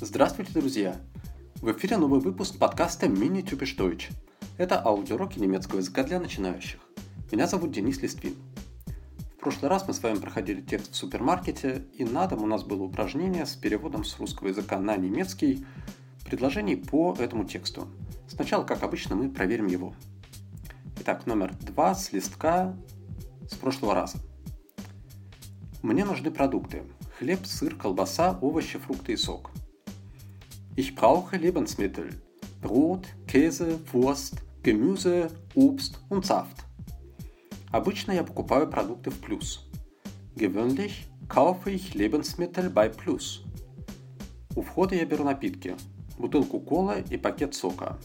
Здравствуйте, друзья! В эфире новый выпуск подкаста Typisch Deutsch. Это аудиоуроки немецкого языка для начинающих. Меня зовут Денис Листвин. В прошлый раз мы с вами проходили текст в супермаркете, и на дом у нас было упражнение с переводом с русского языка на немецкий предложений по этому тексту. Сначала, как обычно, мы проверим его. Итак, номер два с листка с прошлого раза. Мне нужны продукты. Хлеб, сыр, колбаса, овощи, фрукты и сок. Ich brauche Lebensmittel. Brot, Käse, Wurst, Gemüse, Obst und Saft. Обычно я покупаю продукты в плюс. Gewöhnlich kaufe ich Lebensmittel bei Plus. У входа я беру напитки. Бутылку колы и пакет сока.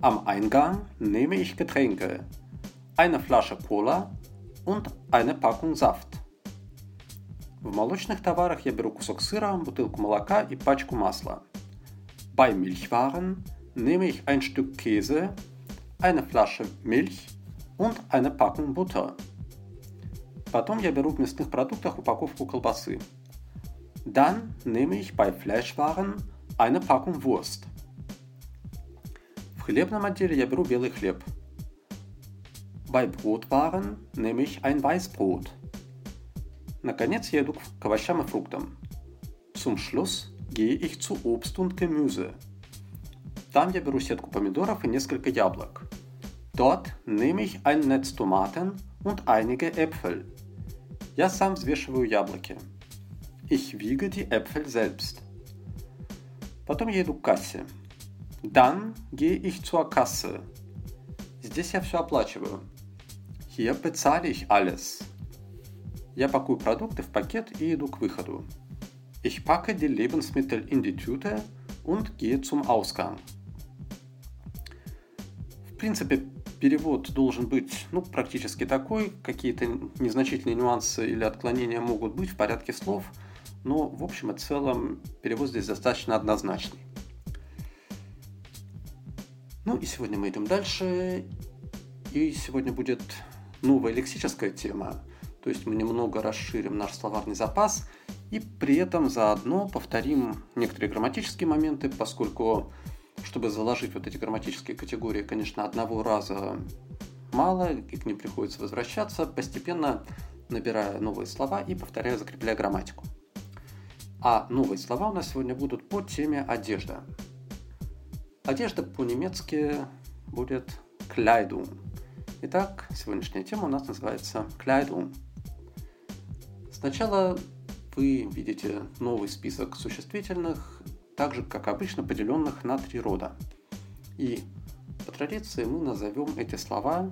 Am Eingang nehme ich Getränke. Eine Flasche Cola und eine Packung Saft. В молочных товарах я беру кусок сыра, бутылку молока и пачку масла. Bei Milchwaren nehme ich ein Stück Käse, eine Flasche Milch und eine Packung Butter. Потом я беру в мясных продуктах упаковку колбасы. Dann nehme ich bei Fleischwaren eine Packung Wurst. В хлебном отделе я беру белый хлеб. Bei Brotwaren nehme ich ein Weißbrot. Наконец я иду к овощам и фруктам. Zum Schluss gehe ich zu Obst und Gemüse. Там я беру сетку помидоров и несколько яблок. Dort nehme ich ein Netz Tomaten und einige Äpfel. Я сам взвешиваю яблоки. Ich wiege die Äpfel selbst. Потом я иду к кассе. Dann gehe ich zur Kasse. Здесь я все оплачиваю. Hier bezahle ich alles. Я пакую продукты в пакет и иду к выходу. Ich packe die Lebensmittel in die Tüte und gehe zum Ausgang. В принципе, перевод должен быть ну, практически такой. Какие-то незначительные нюансы или отклонения могут быть в порядке слов, но в общем и целом перевод здесь достаточно однозначный. Ну и сегодня мы идем дальше. И сегодня будет новая лексическая тема. То есть мы немного расширим наш словарный запас и при этом заодно повторим некоторые грамматические моменты, поскольку чтобы заложить вот эти грамматические категории, конечно, одного раза мало, и к ним приходится возвращаться, постепенно набирая новые слова и повторяя, закрепляя грамматику. А новые слова у нас сегодня будут по теме одежда. Одежда по-немецки будет Kleidung. Итак, сегодняшняя тема у нас называется Kleidung. Сначала вы видите новый список существительных, так же, как обычно, поделенных на три рода. И по традиции мы назовем эти слова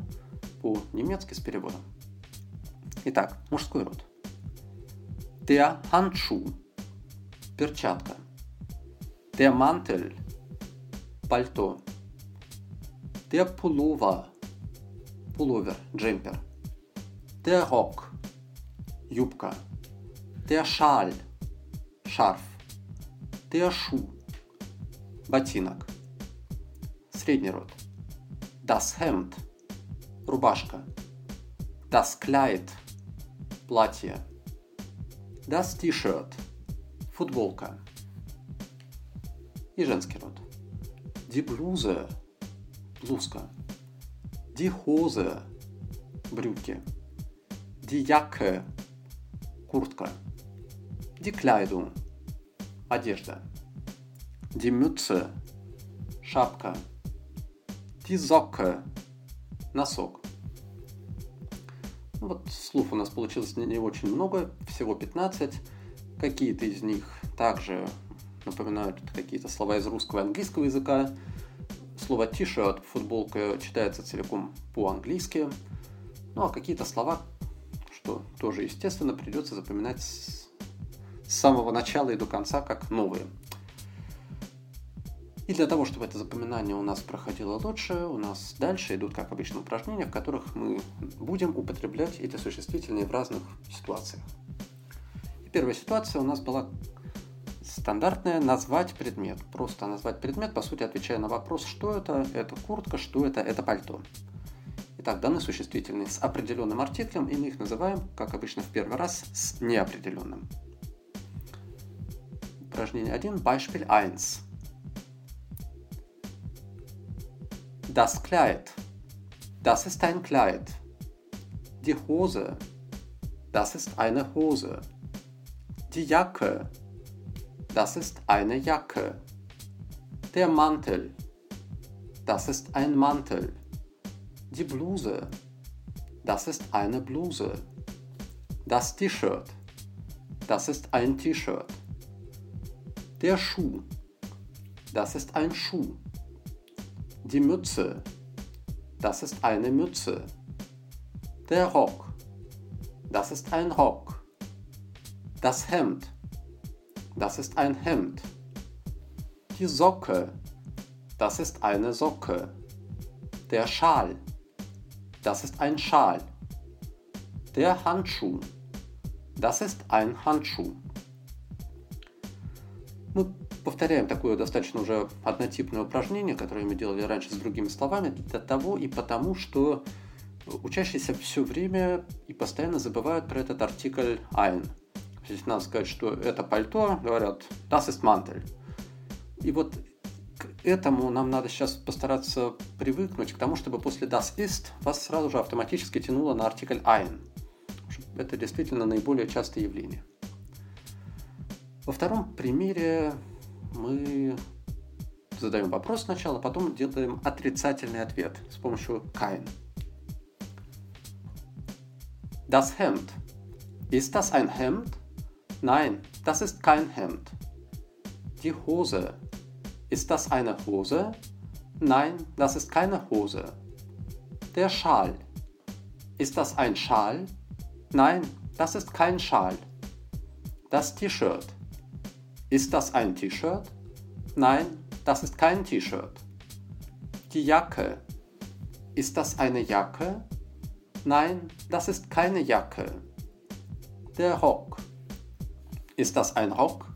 по-немецки с переводом. Итак, мужской род. Der Handschuh – перчатка. Der Mantel – пальто. Der Pullover – пуловер, джемпер. Der Rock – юбка. Der Schal – шарф. Der Schuh – ботинок. Средний род. Das Hemd – рубашка. Das Kleid – платье. Das T-shirt – футболка. И женский род. Die Bluse – блузка. Die Hose – брюки. Die Jacke – куртка. Die Kleidung – одежда. Die Mütze – шапка. Die Socke – носок. Ну вот слов у нас получилось не, очень много, всего 15. Какие-то из них также напоминают какие-то слова из русского и английского языка. Слово t-shirt, футболка, читается целиком по-английски. Ну а какие-то слова, что тоже естественно, придется запоминать с самого начала и до конца как новые. И для того, чтобы это запоминание у нас проходило лучше, у нас дальше идут, как обычно, упражнения, в которых мы будем употреблять эти существительные в разных ситуациях. Первая ситуация у нас была стандартное назвать предмет. Просто назвать предмет, по сути, отвечая на вопрос, что это, это куртка, что это, это пальто. Итак, данные существительные с определенным артиклем, и мы их называем, как обычно в первый раз, с неопределенным. Упражнение 1. Beispiel 1. Das Kleid. Das ist ein Kleid. Die Hose. Das ist eine Hose. Die Jacke. Das ist eine Jacke. Der Mantel. Das ist ein Mantel. Die Bluse. Das ist eine Bluse. Das T-Shirt. Das ist ein T-Shirt. Der Schuh. Das ist ein Schuh. Die Mütze. Das ist eine Mütze. Der Rock. Das ist ein Rock. Das Hemd. Das ist ein Hemd. Die Socke. Das ist eine Socke. Der Schal. Das ist ein Schal. Der Handschuh. Das ist ein Handschuh. Мы повторяем такое достаточно уже однотипное упражнение, которое мы делали раньше с другими словами, для того и потому, что учащиеся все время и постоянно забывают про этот артикль ein. Если надо сказать, что это пальто, говорят das ist Mantel. И вот этому нам надо сейчас постараться привыкнуть к тому, чтобы после das ist вас сразу же автоматически тянуло на артикль ein. Это действительно наиболее частое явление. Во втором примере мы задаем вопрос сначала, потом делаем отрицательный ответ с помощью kein. Das Hemd. Ist das ein Hemd? Nein, das ist kein Hemd. Die Hose. Ist das eine Hose? Nein, das ist keine Hose. Der Schal. Ist das ein Schal? Nein, das ist kein Schal. Das T-Shirt. Ist das ein T-Shirt? Nein, das ist kein T-Shirt. Die Jacke. Ist das eine Jacke? Nein, das ist keine Jacke. Der Rock. Ist das ein Rock?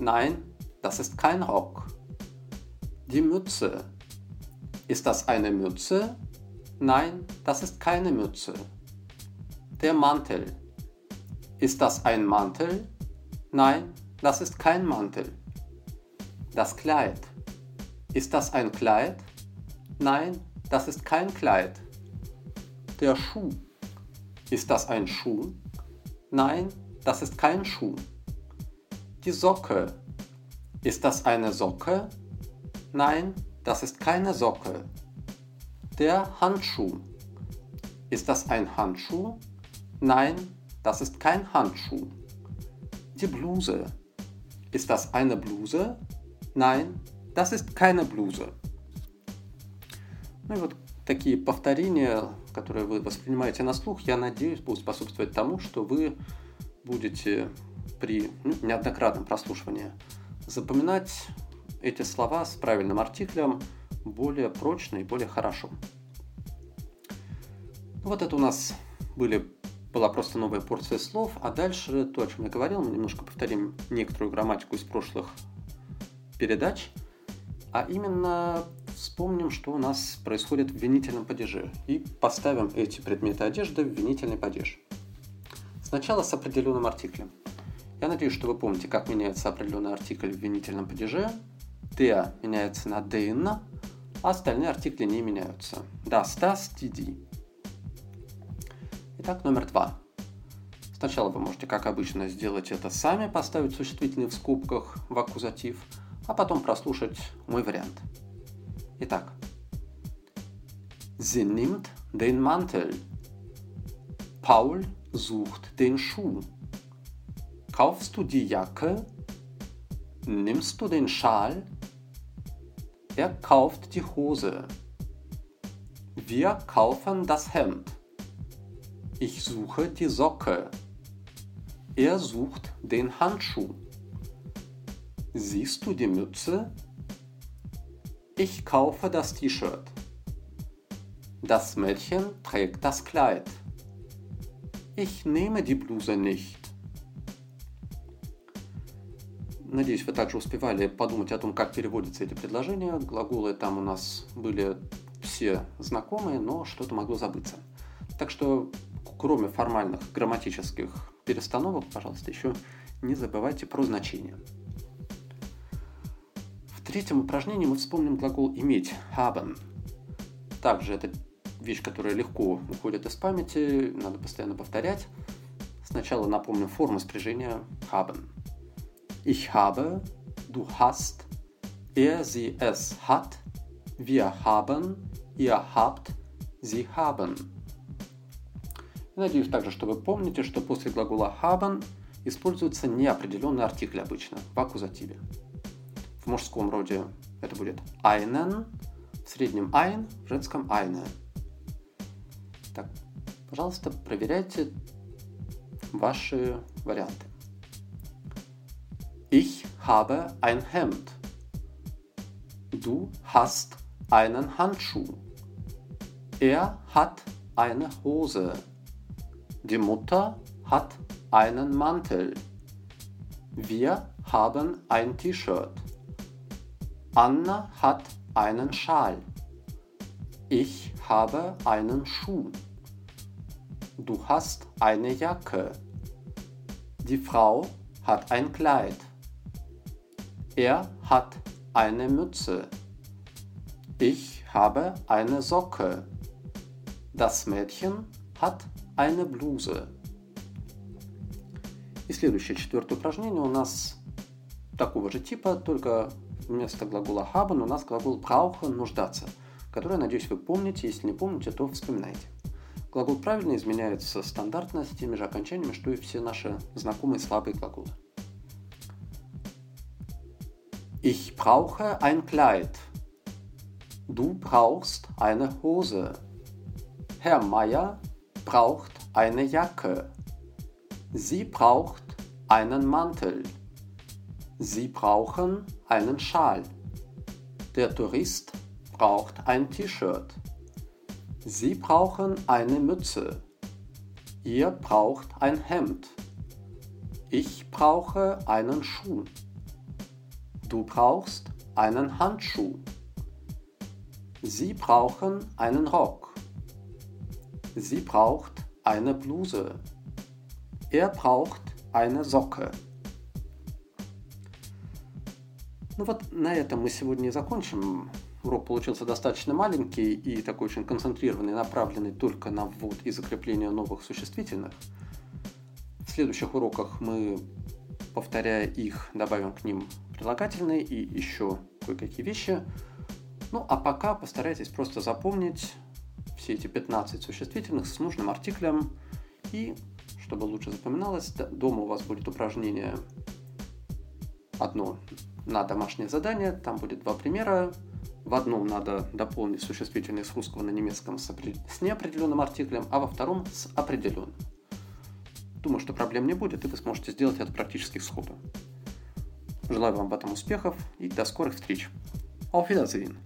Nein, das ist kein Rock. Die Mütze. Ist das eine Mütze? Nein, das ist keine Mütze. Der Mantel. Ist das ein Mantel? Nein, das ist kein Mantel. Das Kleid. Ist das ein Kleid? Nein, das ist kein Kleid. Der Schuh. Ist das ein Schuh? Nein, das ist kein Schuh Die Socke. Ist das eine Socke? Nein, das ist keine Socke. Der Handschuh. Ist das ein Handschuh? Nein, das ist kein Handschuh. Die Bluse. Ist das eine Bluse? Nein, das ist keine Bluse. Ну и вот такие повторения, которые вы воспринимаете на слух, я надеюсь, будут способствовать тому, что вы будете при ну, неоднократном прослушивании запоминать эти слова с правильным артиклем более прочно и более хорошо. Вот это у нас были, была просто новая порция слов, а дальше то, о чем я говорил, мы немножко повторим некоторую грамматику из прошлых передач, а именно вспомним, что у нас происходит в винительном падеже, и поставим эти предметы одежды в винительный падеж. Сначала с определенным артиклем. Я надеюсь, что вы помните, как меняется определенный артикль в винительном падеже, der меняется на den, а остальные артикли не меняются. Das, das, die. Итак, номер два. Сначала вы можете, как обычно, сделать это сами, поставить существительные в скобках в аккузатив, а потом прослушать мой вариант. Итак. Sie nimmt den Mantel. Paul sucht den Schuh. Kaufst du die Jacke? Nimmst du den Schal? Er kauft die Hose. Wir kaufen das Hemd. Ich suche die Socke. Er sucht den Handschuh. Siehst du die Mütze? Ich kaufe das T-Shirt. Das Mädchen trägt das Kleid. Ich nehme die Bluse nicht. Надеюсь, вы также успевали подумать о том, как переводятся эти предложения. Глаголы там у нас были все знакомые, но что-то могло забыться. Так что, кроме формальных грамматических перестановок, пожалуйста, еще не забывайте про значения. В третьем упражнении мы вспомним глагол «иметь» – «haben». Также это вещь, которая легко уходит из памяти, надо постоянно повторять. Сначала напомним форму спряжения haben. Ich habe, du hast, er, sie, es hat, wir haben, ihr habt, sie haben. Надеюсь также, что вы помните, что после глагола haben используется неопределенный артикль обычно в аккузативе. В мужском роде это будет einen, в среднем ein, в женском eine. Так, пожалуйста, проверяйте ваши варианты. Ich habe ein Hemd. Du hast einen Handschuh. Er hat eine Hose. Die Mutter hat einen Mantel. Wir haben ein T-Shirt. Anna hat einen Schal. Ich habe einen Schuh. Du hast eine Jacke. Die Frau hat ein Kleid. Er hat eine Mütze. Ich habe eine Socke. Das Mädchen hat eine Bluse. И следующее, четвертое упражнение у нас такого же типа, только вместо глагола haben у нас глагол brauchen – нуждаться, который, надеюсь, вы помните. Если не помните, то вспоминайте. Глагол правильно изменяется стандартно с теми же окончаниями, что и все наши знакомые слабые глаголы. Ich brauche ein Kleid. Du brauchst eine Hose. Herr Meier braucht eine Jacke. Sie braucht einen Mantel. Sie brauchen einen Schal. Der Tourist braucht ein T-Shirt. Sie brauchen eine Mütze. Ihr braucht ein Hemd. Ich brauche einen Schuh. Du brauchst einen Handschuh. Sie brauchen einen Rock. Sie braucht eine Bluse. Er braucht eine Socke. Ну вот на этом мы сегодня и закончим. Урок получился достаточно маленький и такой очень концентрированный, направленный только на ввод и закрепление новых существительных. В следующих уроках мы, повторяя их, добавим к ним прилагательные и еще кое-какие вещи. Ну а пока постарайтесь просто запомнить все эти 15 существительных с нужным артиклем и, чтобы лучше запоминалось, дома у вас будет упражнение одно на домашнее задание, там будет два примера, в одном надо дополнить существительное с русского на немецком с, опри... с неопределенным артиклем, а во втором с определенным. Думаю, что проблем не будет, и вы сможете сделать это практически сходу. Желаю вам в этом успехов и до скорых встреч. Auf Wiedersehen!